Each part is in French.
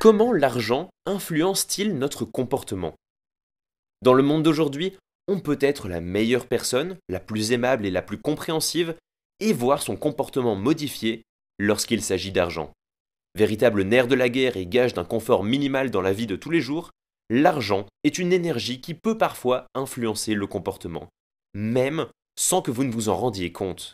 Comment l'argent influence-t-il notre comportement? Dans le monde d'aujourd'hui, on peut être la meilleure personne, la plus aimable et la plus compréhensive, et voir son comportement modifié lorsqu'il s'agit d'argent. Véritable nerf de la guerre et gage d'un confort minimal dans la vie de tous les jours, l'argent est une énergie qui peut parfois influencer le comportement, même sans que vous ne vous en rendiez compte.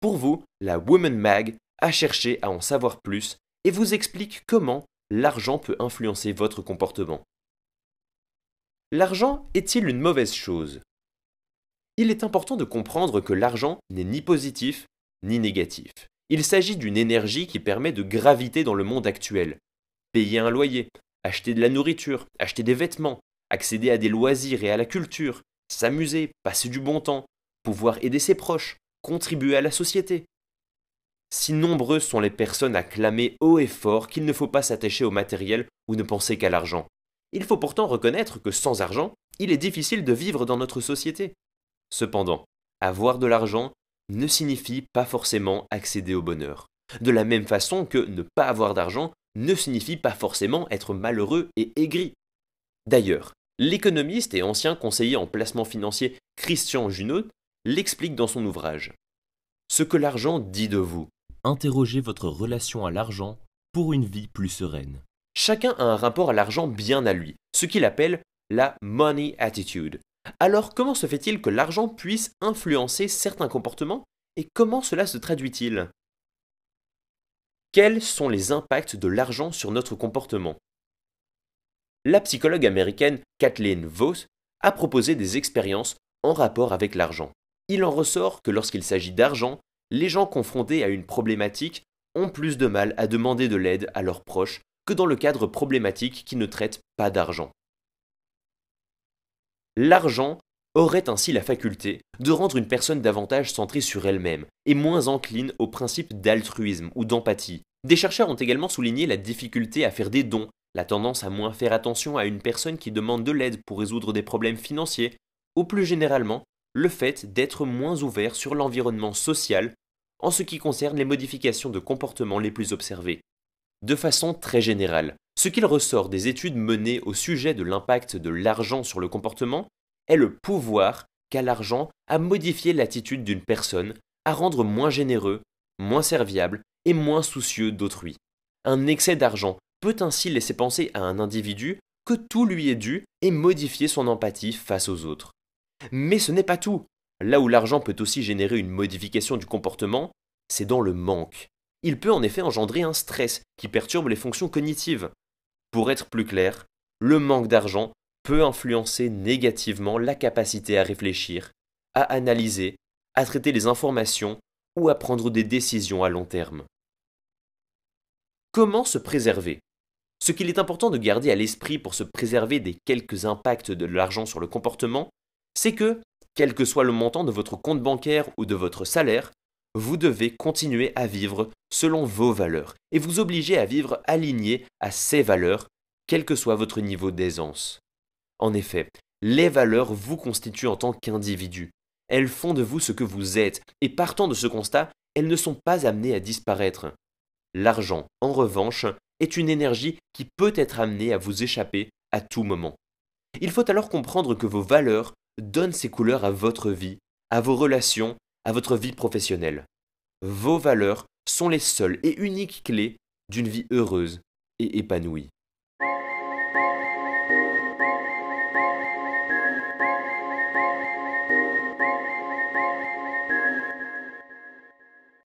Pour vous, la Woman Mag a cherché à en savoir plus et vous explique comment l'argent peut influencer votre comportement. L'argent est-il une mauvaise chose? Il est important de comprendre que l'argent n'est ni positif ni négatif. Il s'agit d'une énergie qui permet de graviter dans le monde actuel. Payer un loyer, acheter de la nourriture, acheter des vêtements, accéder à des loisirs et à la culture, s'amuser, passer du bon temps, pouvoir aider ses proches, contribuer à la société. Si nombreuses sont les personnes à clamer haut et fort qu'il ne faut pas s'attacher au matériel ou ne penser qu'à l'argent. Il faut pourtant reconnaître que sans argent, il est difficile de vivre dans notre société. Cependant, avoir de l'argent ne signifie pas forcément accéder au bonheur. De la même façon que ne pas avoir d'argent ne signifie pas forcément être malheureux et aigri. D'ailleurs, l'économiste et ancien conseiller en placement financier Christian Junot l'explique dans son ouvrage. Ce que l'argent dit de vous, interrogez votre relation à l'argent pour une vie plus sereine. Chacun a un rapport à l'argent bien à lui, ce qu'il appelle la money attitude. Alors comment se fait-il que l'argent puisse influencer certains comportements et comment cela se traduit-il? Quels sont les impacts de l'argent sur notre comportement? La psychologue américaine Kathleen Voss a proposé des expériences en rapport avec l'argent. Il en ressort que lorsqu'il s'agit d'argent, les gens confrontés à une problématique ont plus de mal à demander de l'aide à leurs proches que dans le cadre problématique qui ne traite pas d'argent. L'argent aurait ainsi la faculté de rendre une personne davantage centrée sur elle-même et moins encline au principe d'altruisme ou d'empathie. Des chercheurs ont également souligné la difficulté à faire des dons, la tendance à moins faire attention à une personne qui demande de l'aide pour résoudre des problèmes financiers, ou plus généralement le fait d'être moins ouvert sur l'environnement social en ce qui concerne les modifications de comportement les plus observées. De façon très générale, ce qu'il ressort des études menées au sujet de l'impact de l'argent sur le comportement est le pouvoir qu'a l'argent à modifier l'attitude d'une personne, à rendre moins généreux, moins serviable et moins soucieux d'autrui. Un excès d'argent peut ainsi laisser penser à un individu que tout lui est dû et modifier son empathie face aux autres. Mais ce n'est pas tout. Là où l'argent peut aussi générer une modification du comportement, c'est dans le manque. Il peut en effet engendrer un stress qui perturbe les fonctions cognitives. Pour être plus clair, le manque d'argent peut influencer négativement la capacité à réfléchir, à analyser, à traiter les informations ou à prendre des décisions à long terme. Comment se préserver? Ce qu'il est important de garder à l'esprit pour se préserver des quelques impacts de l'argent sur le comportement, c'est que, quel que soit le montant de votre compte bancaire ou de votre salaire, vous devez continuer à vivre selon vos valeurs et vous obliger à vivre aligné à ces valeurs, quel que soit votre niveau d'aisance. En effet, les valeurs vous constituent en tant qu'individu. Elles font de vous ce que vous êtes, et partant de ce constat, elles ne sont pas amenées à disparaître. L'argent, en revanche, est une énergie qui peut être amenée à vous échapper à tout moment. Il faut alors comprendre que vos valeurs donne ses couleurs à votre vie, à vos relations, à votre vie professionnelle. Vos valeurs sont les seules et uniques clés d'une vie heureuse et épanouie.